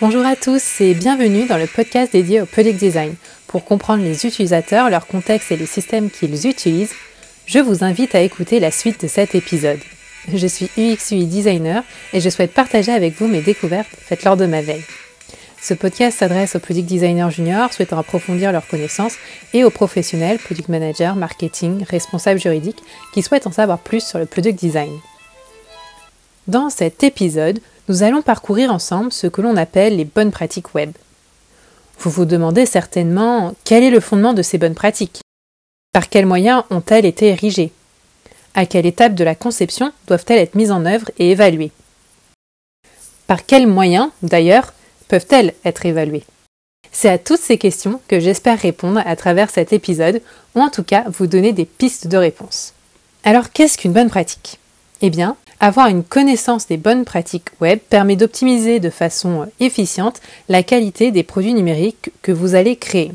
Bonjour à tous et bienvenue dans le podcast dédié au product design. Pour comprendre les utilisateurs, leur contexte et les systèmes qu'ils utilisent, je vous invite à écouter la suite de cet épisode. Je suis UX UI designer et je souhaite partager avec vous mes découvertes faites lors de ma veille. Ce podcast s'adresse aux product designers juniors souhaitant approfondir leurs connaissances et aux professionnels, product managers, marketing, responsables juridiques qui souhaitent en savoir plus sur le product design. Dans cet épisode, nous allons parcourir ensemble ce que l'on appelle les bonnes pratiques web. Vous vous demandez certainement quel est le fondement de ces bonnes pratiques? Par quels moyens ont-elles été érigées? À quelle étape de la conception doivent-elles être mises en œuvre et évaluées? Par quels moyens, d'ailleurs, peuvent-elles être évaluées? C'est à toutes ces questions que j'espère répondre à travers cet épisode, ou en tout cas vous donner des pistes de réponse. Alors qu'est-ce qu'une bonne pratique? Eh bien, avoir une connaissance des bonnes pratiques web permet d'optimiser de façon efficiente la qualité des produits numériques que vous allez créer.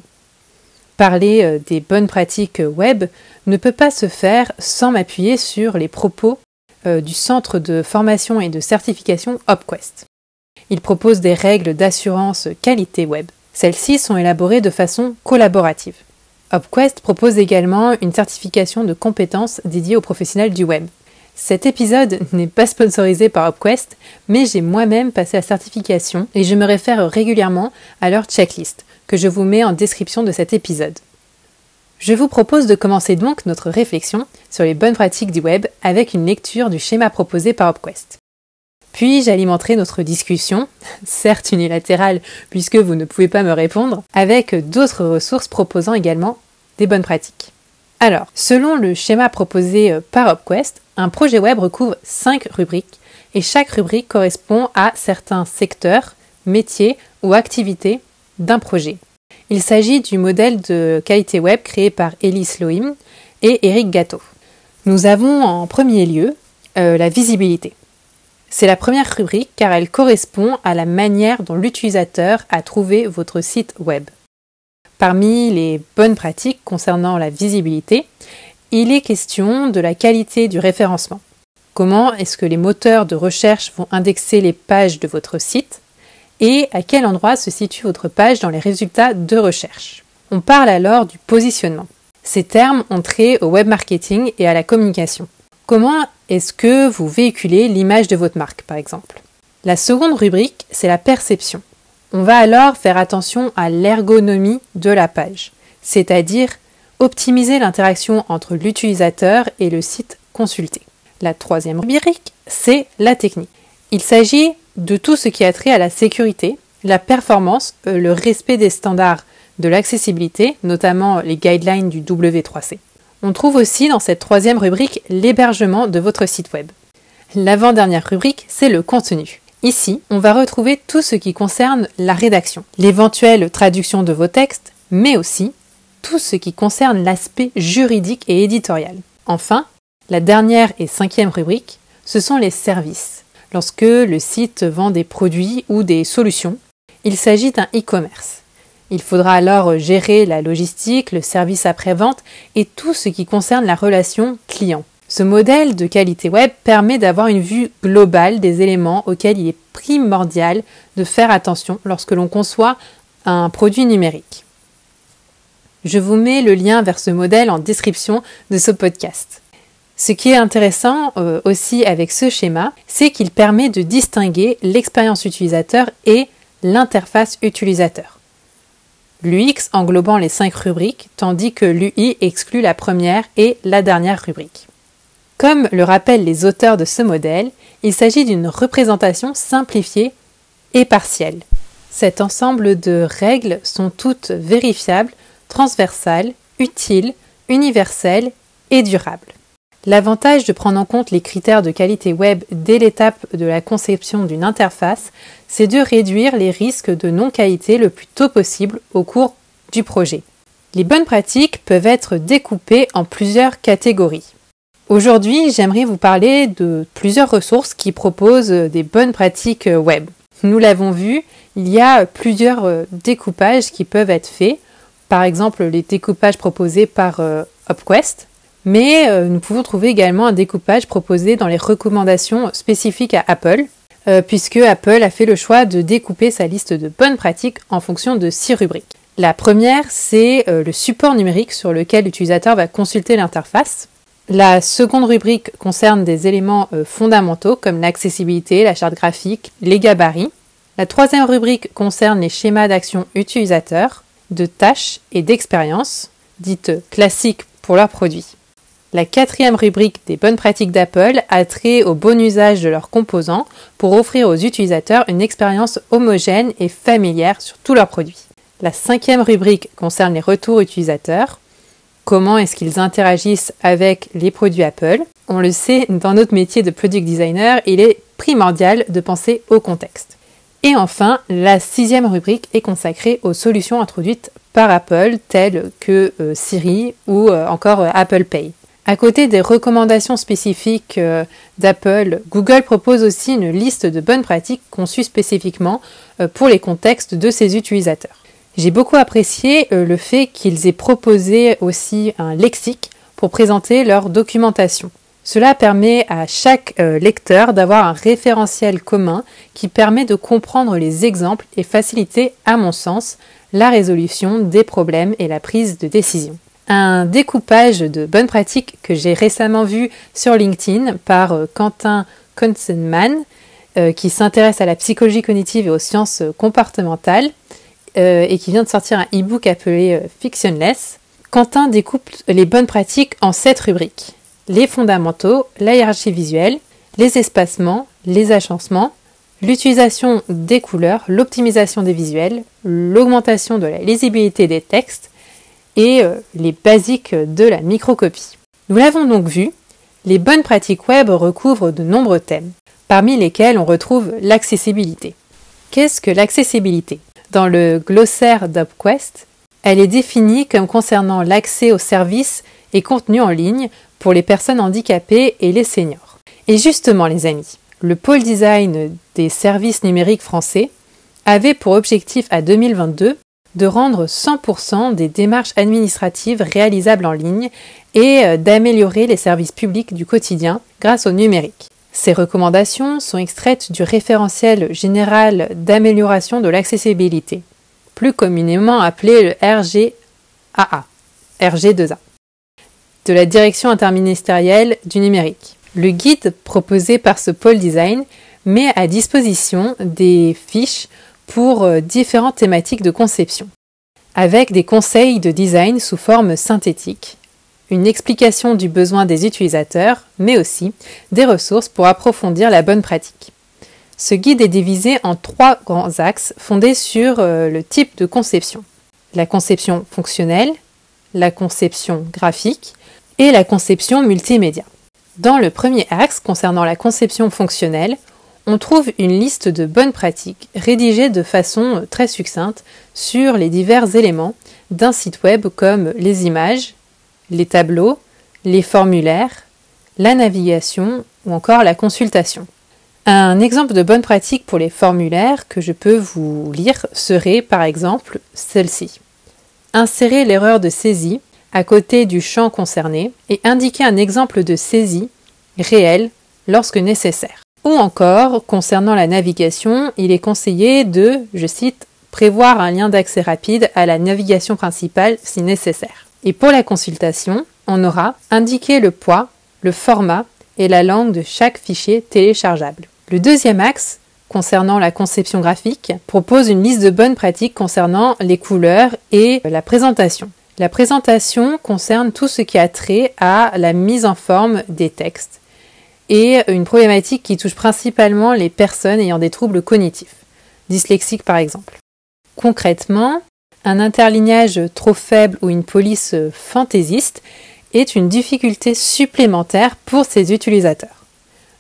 Parler euh, des bonnes pratiques web ne peut pas se faire sans m'appuyer sur les propos euh, du centre de formation et de certification OpQuest. Il propose des règles d'assurance qualité web. Celles-ci sont élaborées de façon collaborative. OpQuest propose également une certification de compétences dédiée aux professionnels du web. Cet épisode n'est pas sponsorisé par OpQuest, mais j'ai moi-même passé la certification et je me réfère régulièrement à leur checklist, que je vous mets en description de cet épisode. Je vous propose de commencer donc notre réflexion sur les bonnes pratiques du web avec une lecture du schéma proposé par OpQuest. Puis j'alimenterai notre discussion, certes unilatérale puisque vous ne pouvez pas me répondre, avec d'autres ressources proposant également des bonnes pratiques. Alors, selon le schéma proposé euh, par OpQuest, un projet web recouvre 5 rubriques et chaque rubrique correspond à certains secteurs, métiers ou activités d'un projet. Il s'agit du modèle de qualité web créé par Elise Lohim et Eric Gatto. Nous avons en premier lieu euh, la visibilité. C'est la première rubrique car elle correspond à la manière dont l'utilisateur a trouvé votre site web. Parmi les bonnes pratiques concernant la visibilité, il est question de la qualité du référencement. Comment est-ce que les moteurs de recherche vont indexer les pages de votre site et à quel endroit se situe votre page dans les résultats de recherche? On parle alors du positionnement. Ces termes ont trait au web marketing et à la communication. Comment est-ce que vous véhiculez l'image de votre marque, par exemple? La seconde rubrique, c'est la perception. On va alors faire attention à l'ergonomie de la page, c'est-à-dire optimiser l'interaction entre l'utilisateur et le site consulté. La troisième rubrique, c'est la technique. Il s'agit de tout ce qui a trait à la sécurité, la performance, euh, le respect des standards de l'accessibilité, notamment les guidelines du W3C. On trouve aussi dans cette troisième rubrique l'hébergement de votre site web. L'avant-dernière rubrique, c'est le contenu. Ici, on va retrouver tout ce qui concerne la rédaction, l'éventuelle traduction de vos textes, mais aussi tout ce qui concerne l'aspect juridique et éditorial. Enfin, la dernière et cinquième rubrique, ce sont les services. Lorsque le site vend des produits ou des solutions, il s'agit d'un e-commerce. Il faudra alors gérer la logistique, le service après-vente et tout ce qui concerne la relation client. Ce modèle de qualité web permet d'avoir une vue globale des éléments auxquels il est primordial de faire attention lorsque l'on conçoit un produit numérique. Je vous mets le lien vers ce modèle en description de ce podcast. Ce qui est intéressant euh, aussi avec ce schéma, c'est qu'il permet de distinguer l'expérience utilisateur et l'interface utilisateur. L'UX englobant les cinq rubriques, tandis que l'UI exclut la première et la dernière rubrique. Comme le rappellent les auteurs de ce modèle, il s'agit d'une représentation simplifiée et partielle. Cet ensemble de règles sont toutes vérifiables transversale, utile, universelle et durable. L'avantage de prendre en compte les critères de qualité web dès l'étape de la conception d'une interface, c'est de réduire les risques de non-qualité le plus tôt possible au cours du projet. Les bonnes pratiques peuvent être découpées en plusieurs catégories. Aujourd'hui, j'aimerais vous parler de plusieurs ressources qui proposent des bonnes pratiques web. Nous l'avons vu, il y a plusieurs découpages qui peuvent être faits par exemple les découpages proposés par euh, UpQuest, mais euh, nous pouvons trouver également un découpage proposé dans les recommandations spécifiques à Apple. euh, puisque Apple a fait le choix de découper sa liste de bonnes pratiques en fonction de six rubriques. La première, c'est euh, le support numérique sur lequel l'utilisateur va consulter l'interface. La seconde rubrique concerne des éléments euh, fondamentaux comme l'accessibilité, la charte graphique, les gabarits. La troisième rubrique concerne les schémas d'action utilisateurs, de tâches et d'expériences, dites classiques pour leurs produits. La quatrième rubrique des bonnes pratiques d'Apple a trait au bon usage de leurs composants pour offrir aux utilisateurs une expérience homogène et familière sur tous leurs produits. La cinquième rubrique concerne les retours utilisateurs. Comment est-ce qu'ils interagissent avec les produits Apple On le sait, dans notre métier de product designer, il est primordial de penser au contexte. Et enfin, la sixième rubrique est consacrée aux solutions introduites par Apple, telles que euh, Siri ou euh, encore euh, Apple Pay. À côté des recommandations spécifiques d'Apple, Google propose aussi une liste de bonnes pratiques conçues spécifiquement pour les contextes de ses utilisateurs. J'ai beaucoup apprécié euh, le fait qu'ils aient proposé aussi un lexique pour présenter leur documentation. Cela permet à chaque euh, lecteur d'avoir un référentiel commun qui permet de comprendre les exemples et faciliter, à mon sens, la résolution des problèmes et la prise de décision. Un découpage de bonnes pratiques que j'ai récemment vu sur LinkedIn par euh, Quentin Konzenman, qui s'intéresse à la psychologie cognitive et aux sciences comportementales, euh, et qui vient de sortir un e-book appelé euh, Fictionless, Quentin découpe les bonnes pratiques en sept rubriques. Les fondamentaux, la hiérarchie visuelle, les espacements, les agencements, l'utilisation des couleurs, l'optimisation des visuels, l'augmentation de la lisibilité des textes et euh, les basiques de la microcopie. Nous l'avons donc vu, les bonnes pratiques web recouvrent de nombreux thèmes, parmi lesquels on retrouve l'accessibilité. Qu'est-ce que l'accessibilité? Dans le glossaire d'UpQuest, elle est définie comme concernant l'accès aux services et contenus en ligne pour les personnes handicapées et les seniors. Et justement, les amis, le pôle design des services numériques français avait pour objectif à 2022 de rendre 100% des démarches administratives réalisables en ligne et euh, d'améliorer les services publics du quotidien grâce au numérique. Ces recommandations sont extraites du référentiel général d'amélioration de l'accessibilité, plus communément appelé le RGAA, RG2A, de la Direction interministérielle du numérique. Le guide proposé par ce pôle design met à disposition des fiches pour euh, différentes thématiques de conception, avec des conseils de design sous forme synthétique, une explication du besoin des utilisateurs, mais aussi des ressources pour approfondir la bonne pratique. Ce guide est divisé en trois grands axes fondés sur euh, le type de conception. La conception fonctionnelle, la conception graphique et la conception multimédia. Dans le premier axe concernant la conception fonctionnelle, on trouve une liste de bonnes pratiques rédigées de façon euh, très succincte sur les divers éléments d'un site web comme les images, les tableaux, les formulaires, la navigation ou encore la consultation. Un exemple de bonne pratique pour les formulaires que je peux vous lire serait par exemple celle-ci. Insérer l'erreur de saisie à côté du champ concerné et indiquer un exemple de saisie réel lorsque nécessaire. Ou encore, concernant la navigation, il est conseillé de, je cite, prévoir un lien d'accès rapide à la navigation principale si nécessaire. Et pour la consultation, on aura indiqué le poids, le format et la langue de chaque fichier téléchargeable. Le deuxième axe, concernant la conception graphique, propose une liste de bonnes pratiques concernant les couleurs et la présentation. La présentation concerne tout ce qui a trait à la mise en forme des textes et une problématique qui touche principalement les personnes ayant des troubles cognitifs, dyslexiques par exemple. Concrètement, un interlignage trop faible ou une police fantaisiste est une difficulté supplémentaire pour ses utilisateurs.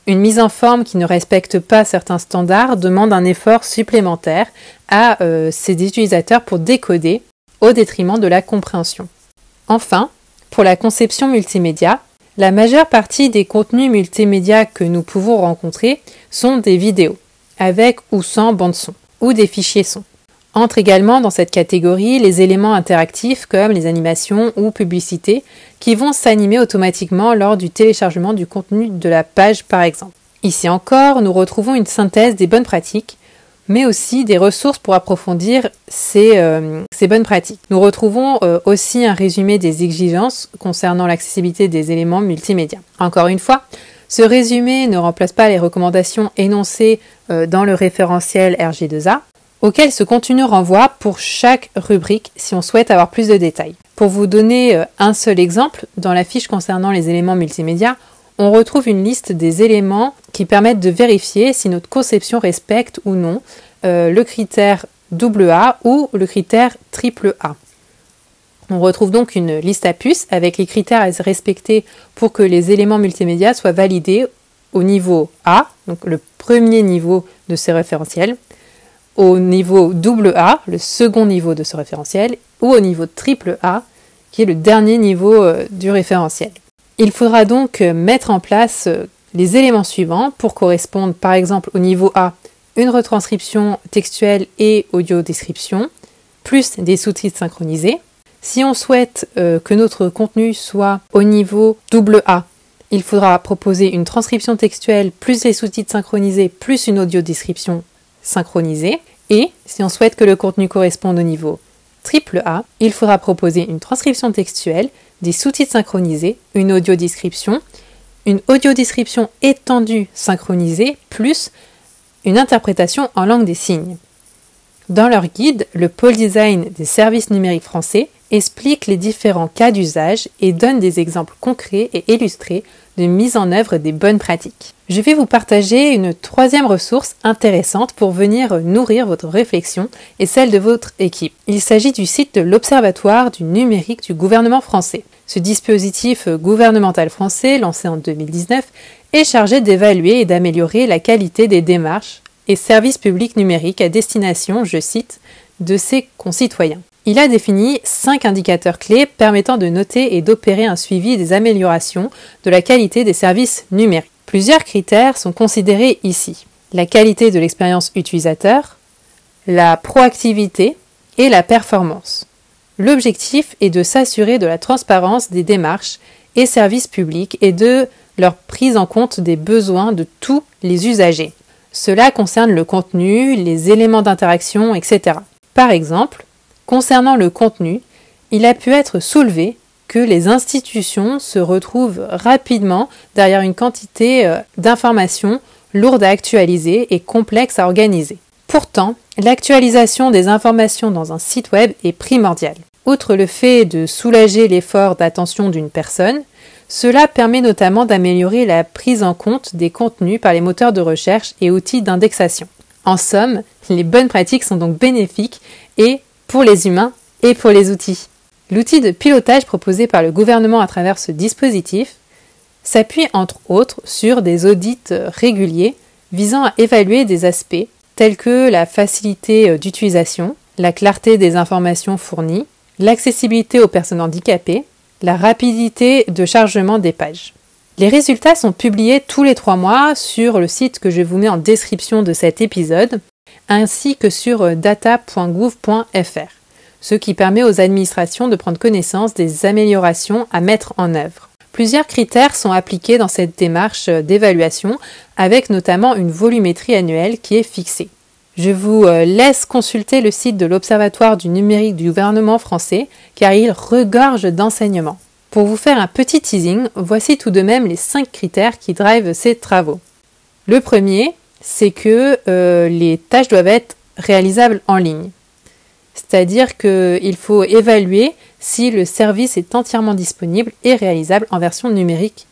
Une mise en forme qui ne respecte pas certains standards demande un effort supplémentaire à euh, ses utilisateurs pour décoder au détriment de la compréhension. Enfin, pour la conception multimédia, la majeure partie des contenus multimédia que nous pouvons rencontrer sont des vidéos, avec ou sans bande son, ou des fichiers son. Entrent également dans cette catégorie les éléments interactifs comme les animations ou publicités qui vont s'animer automatiquement lors du téléchargement du contenu de la page par exemple. Ici encore, nous retrouvons une synthèse des bonnes pratiques, mais aussi des ressources pour approfondir ces, euh, bonnes pratiques. Nous retrouvons euh, aussi un résumé des exigences concernant l'accessibilité des éléments multimédia. Encore une fois, ce résumé ne remplace pas les recommandations énoncées euh, dans le référentiel RG2A, auquel ce contenu renvoie pour chaque rubrique si on souhaite avoir plus de détails. Pour vous donner un seul exemple, dans la fiche concernant les éléments multimédia, on retrouve une liste des éléments qui permettent de vérifier si notre conception respecte ou non euh, le critère AA ou le critère AAA. On retrouve donc une liste à puces avec les critères à respecter pour que les éléments multimédia soient validés au niveau A, donc le premier niveau de ce référentiel, au niveau AA, le second niveau de ce référentiel, ou au niveau AAA, qui est le dernier niveau euh, du référentiel. Il faudra donc euh, mettre en place euh, les éléments suivants pour correspondre par exemple au niveau A, une retranscription textuelle et audio description, plus des sous-titres synchronisés. Si on souhaite que notre contenu soit au niveau double A, il faudra proposer une transcription textuelle plus les sous-titres synchronisés plus une audio description synchronisée. Et si on souhaite que le contenu corresponde au niveau triple A, il faudra proposer une transcription textuelle des sous-titres synchronisés, une audio-description, une audio-description étendue synchronisée, plus une interprétation en langue des signes. Dans leur guide, le pôle design des services numériques français explique les différents cas d'usage et donne des exemples concrets et illustrés de mise en œuvre des bonnes pratiques. Je vais vous partager une troisième ressource intéressante pour venir nourrir votre réflexion et celle de votre équipe. Il s'agit du site de l'Observatoire du numérique du gouvernement français. Ce dispositif gouvernemental français, lancé en 2019, est chargé d'évaluer et d'améliorer la qualité des démarches et services publics numériques à destination, je cite, de ses concitoyens. Il a défini cinq indicateurs clés permettant de noter et d'opérer un suivi des améliorations de la qualité des services numériques. Plusieurs critères sont considérés ici. La qualité de l'expérience utilisateur, la proactivité et la performance. L'objectif est de s'assurer de la transparence des démarches et services publics et de leur prise en compte des besoins de tous les usagers. Cela concerne le contenu, les éléments d'interaction, etc. Par exemple, Concernant le contenu, il a pu être soulevé que les institutions se retrouvent rapidement derrière une quantité euh, d'informations lourdes à actualiser et complexes à organiser. Pourtant, l'actualisation des informations dans un site web est primordiale. Outre le fait de soulager l'effort d'attention d'une personne, cela permet notamment d'améliorer la prise en compte des contenus par les moteurs de recherche et outils d'indexation. En somme, les bonnes pratiques sont donc bénéfiques et pour les humains et pour les outils. L'outil de pilotage proposé par le gouvernement à travers ce dispositif s'appuie entre autres sur des audits réguliers visant à évaluer des aspects tels que la facilité d'utilisation, la clarté des informations fournies, l'accessibilité aux personnes handicapées, la rapidité de chargement des pages. Les résultats sont publiés tous les trois mois sur le site que je vous mets en description de cet épisode ainsi que sur euh, data.gouv.fr, ce qui permet aux administrations de prendre connaissance des améliorations à mettre en œuvre. Plusieurs critères sont appliqués dans cette démarche euh, d'évaluation, avec notamment une volumétrie annuelle qui est fixée. Je vous euh, laisse consulter le site de l'Observatoire du numérique du gouvernement français, car il regorge d'enseignements. Pour vous faire un petit teasing, voici tout de même les 5 critères qui drivent ces travaux. Le premier, c'est que euh, les tâches doivent être réalisables en ligne. C'est-à-dire qu'il faut évaluer si le service est entièrement disponible et réalisable en version numérique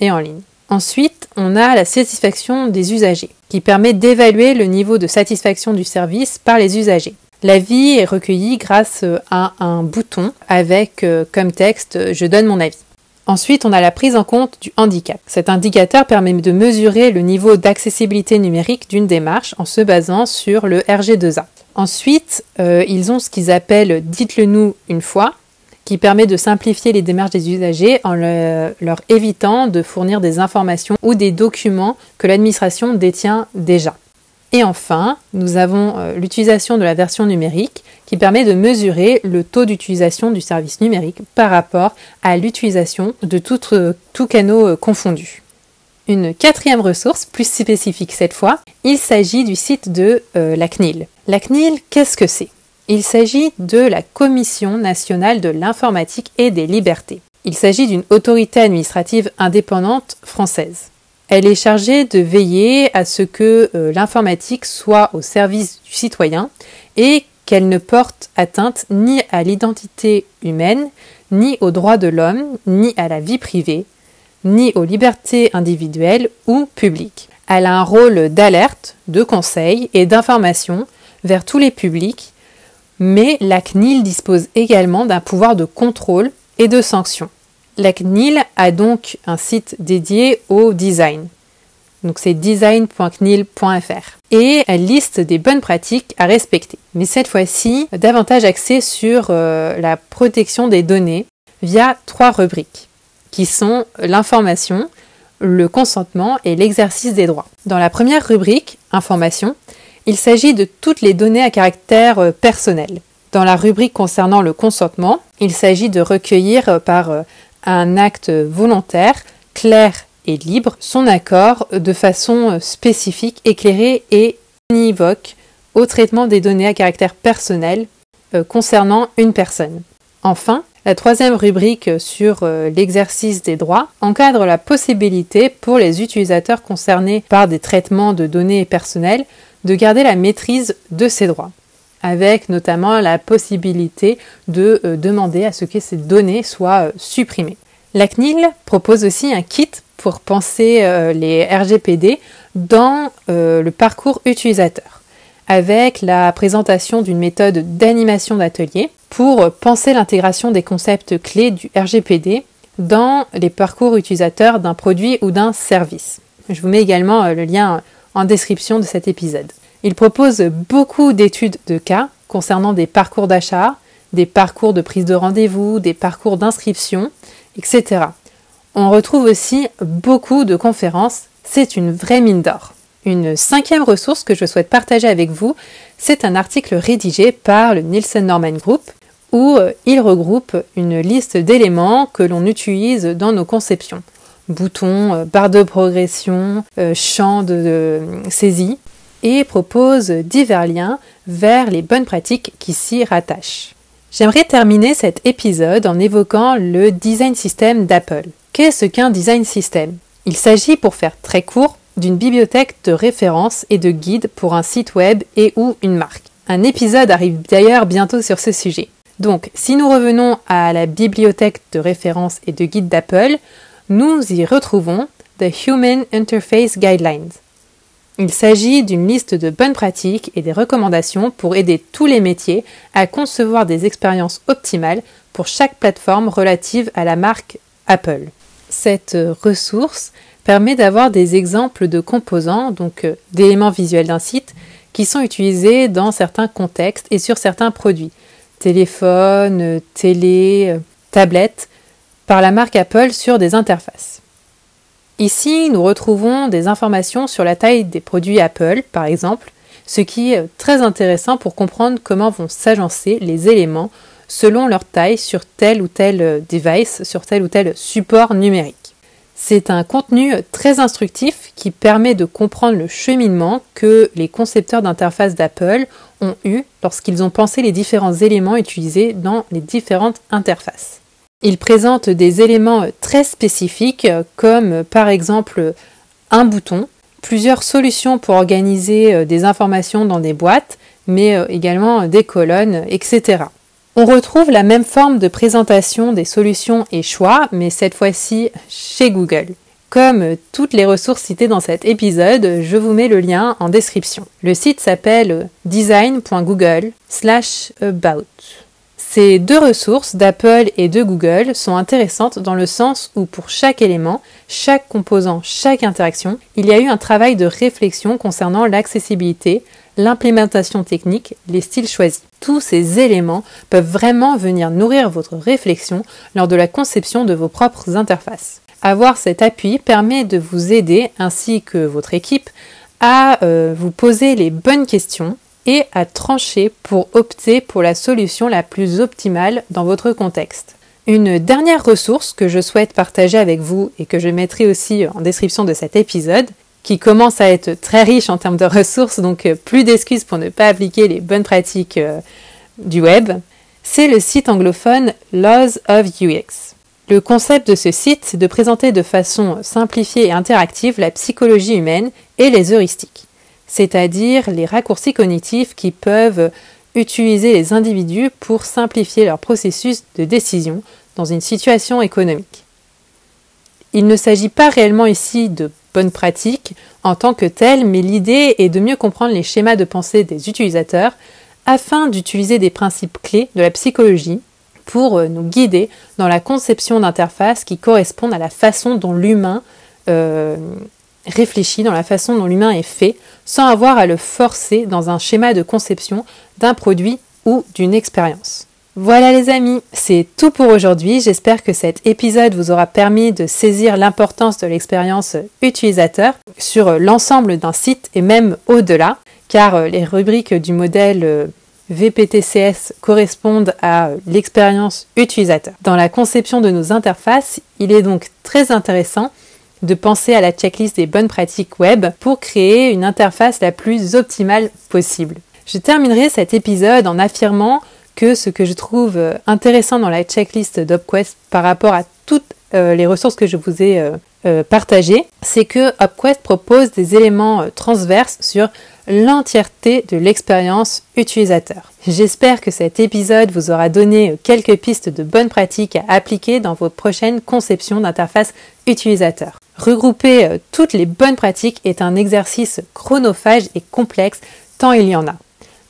et en ligne. Ensuite, on a la satisfaction des usagers, qui permet d'évaluer le niveau de satisfaction du service par les usagers. L'avis est recueilli grâce à un bouton avec euh, comme texte Je donne mon avis. Ensuite, on a la prise en compte du handicap. Cet indicateur permet de mesurer le niveau d'accessibilité numérique d'une démarche en se basant sur le RG2A. Ensuite, euh, ils ont ce qu'ils appellent Dites-le nous une fois, qui permet de simplifier les démarches des usagers en leur évitant de fournir des informations ou des documents que l'administration détient déjà. Et enfin, nous avons euh, l'utilisation de la version numérique qui permet de mesurer le taux d'utilisation du service numérique par rapport à l'utilisation de tout, euh, tout canaux euh, confondus. Une quatrième ressource, plus spécifique cette fois, il s'agit du site de la CNIL. La CNIL, qu'est-ce que c'est? Il s'agit de la Commission nationale de l'informatique et des libertés. Il s'agit d'une autorité administrative indépendante française. Elle est chargée de veiller à ce que euh, l'informatique soit au service du citoyen et qu'elle ne porte atteinte ni à l'identité humaine, ni aux droits de l'homme, ni à la vie privée, ni aux libertés individuelles ou publiques. Elle a un rôle d'alerte, de conseil et d'information vers tous les publics, mais la CNIL dispose également d'un pouvoir de contrôle et de sanction. La CNIL a donc un site dédié au design. Donc c'est design.cnil.fr. Et elle liste des bonnes pratiques à respecter. Mais cette fois-ci, davantage axée sur euh, la protection des données via trois rubriques qui sont l'information, le consentement et l'exercice des droits. Dans la première rubrique, information, il s'agit de toutes les données à caractère euh, personnel. Dans la rubrique concernant le consentement, il s'agit de recueillir euh, par euh, un acte volontaire, clair et libre son accord de façon spécifique, éclairée et univoque au traitement des données à caractère personnel concernant une personne. Enfin, la troisième rubrique sur euh, l'exercice des droits encadre la possibilité pour les utilisateurs concernés par des traitements de données personnelles de garder la maîtrise de ces droits, avec notamment la possibilité de euh, demander à ce que ces données soient euh, supprimées. La CNIL propose aussi un kit pour penser les RGPD dans le parcours utilisateur avec la présentation d'une méthode d'animation d'atelier pour penser l'intégration des concepts clés du RGPD dans les parcours utilisateurs d'un produit ou d'un service. Je vous mets également euh, le lien en description de cet épisode. Il propose beaucoup d'études de cas concernant des parcours d'achat, des parcours de prise de rendez-vous, des parcours d'inscription, etc. On retrouve aussi beaucoup de conférences, c'est une vraie mine d'or. Une cinquième ressource que je souhaite partager avec vous, c'est un article rédigé par le Nielsen Norman Group où euh, il regroupe une liste d'éléments que l'on utilise dans nos conceptions. Boutons, euh, barre de progression, euh, champ de saisie et propose divers liens vers les bonnes pratiques qui s'y rattachent. J'aimerais terminer cet épisode en évoquant le design system d'Apple. Qu'est-ce qu'un design system Il s'agit, pour faire très court, d'une bibliothèque de références et de guides pour un site web et ou une marque. Un épisode arrive d'ailleurs bientôt sur ce sujet. Donc, si nous revenons à la bibliothèque de références et de guides d'Apple, nous y retrouvons The Human Interface Guidelines. Il s'agit d'une liste de bonnes pratiques et des recommandations pour aider tous les métiers à concevoir des expériences optimales pour chaque plateforme relative à la marque Apple. Cette ressource permet d'avoir des exemples de composants, donc euh, d'éléments visuels d'un site, qui sont utilisés dans certains contextes et sur certains produits. Téléphone, euh, télé, euh, tablette, par la marque Apple sur des interfaces. Ici, nous retrouvons des informations sur la taille des produits Apple, par exemple, ce qui est très intéressant pour comprendre comment vont s'agencer les éléments selon leur taille sur tel ou tel device, sur tel ou tel support numérique. C'est un contenu très instructif qui permet de comprendre le cheminement que les concepteurs d'interface d'Apple ont eu lorsqu'ils ont pensé les différents éléments utilisés dans les différentes interfaces. Il présente des éléments très spécifiques comme par exemple un bouton, plusieurs solutions pour organiser euh, des informations dans des boîtes, mais euh, également des colonnes, etc. On retrouve la même forme de présentation des solutions et choix, mais cette fois-ci chez Google. Comme toutes les ressources citées dans cet épisode, je vous mets le lien en description. Le site s'appelle design.google/about. Ces deux ressources d'Apple et de Google sont intéressantes dans le sens où pour chaque élément, chaque composant, chaque interaction, il y a eu un travail de réflexion concernant l'accessibilité, l'implémentation technique, les styles choisis. Tous ces éléments peuvent vraiment venir nourrir votre réflexion lors de la conception de vos propres interfaces. Avoir cet appui permet de vous aider, ainsi que votre équipe, à euh, vous poser les bonnes questions et à trancher pour opter pour la solution la plus optimale dans votre contexte. Une dernière ressource que je souhaite partager avec vous et que je mettrai aussi en description de cet épisode, qui commence à être très riche en termes de ressources, donc euh, plus d'excuses pour ne pas appliquer les bonnes pratiques euh, du web, c'est le site anglophone Laws of UX. Le concept de ce site, c'est de présenter de façon simplifiée et interactive la psychologie humaine et les heuristiques, c'est-à-dire les raccourcis cognitifs qui peuvent utiliser les individus pour simplifier leur processus de décision dans une situation économique. Il ne s'agit pas réellement ici de bonnes pratiques en tant que telles, mais l'idée est de mieux comprendre les schémas de pensée des utilisateurs afin d'utiliser des principes clés de la psychologie pour euh, nous guider dans la conception d'interfaces qui correspondent à la façon dont l'humain euh, réfléchit, dans la façon dont l'humain est fait, sans avoir à le forcer dans un schéma de conception d'un produit ou d'une expérience. Voilà les amis, c'est tout pour aujourd'hui. J'espère que cet épisode vous aura permis de saisir l'importance de l'expérience utilisateur sur l'ensemble d'un site et même au-delà, car les rubriques du modèle VPTCS correspondent à l'expérience utilisateur. Dans la conception de nos interfaces, il est donc très intéressant de penser à la checklist des bonnes pratiques web pour créer une interface la plus optimale possible. Je terminerai cet épisode en affirmant que ce que je trouve euh, intéressant dans la checklist d'UpQuest par rapport à toutes euh, les ressources que je vous ai euh, partagées, c'est que UpQuest propose des éléments transverses sur l'entièreté de l'expérience utilisateur. J'espère que cet épisode vous aura donné quelques pistes de bonnes pratiques à appliquer dans vos prochaines conceptions d'interface utilisateur. Regrouper toutes les bonnes pratiques est un exercice chronophage et complexe tant il y en a.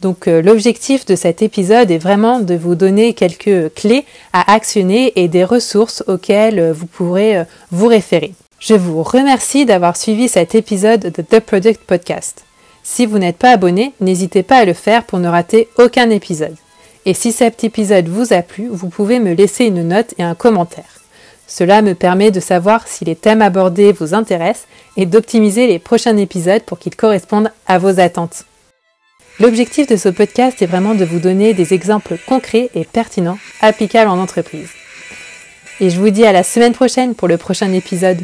Donc euh, l'objectif de cet épisode est vraiment de vous donner quelques clés à actionner et des ressources auxquelles euh, vous pourrez euh, vous référer. Je vous remercie d'avoir suivi cet épisode de The Product Podcast. Si vous n'êtes pas abonné, n'hésitez pas à le faire pour ne rater aucun épisode. Et si cet épisode vous a plu, vous pouvez me laisser une note et un commentaire. Cela me permet de savoir si les thèmes abordés vous intéressent et d'optimiser les prochains épisodes pour qu'ils correspondent à vos attentes. L'objectif de ce podcast est vraiment de vous donner des exemples concrets et pertinents applicables en entreprise. Et je vous dis à la semaine prochaine pour le prochain épisode.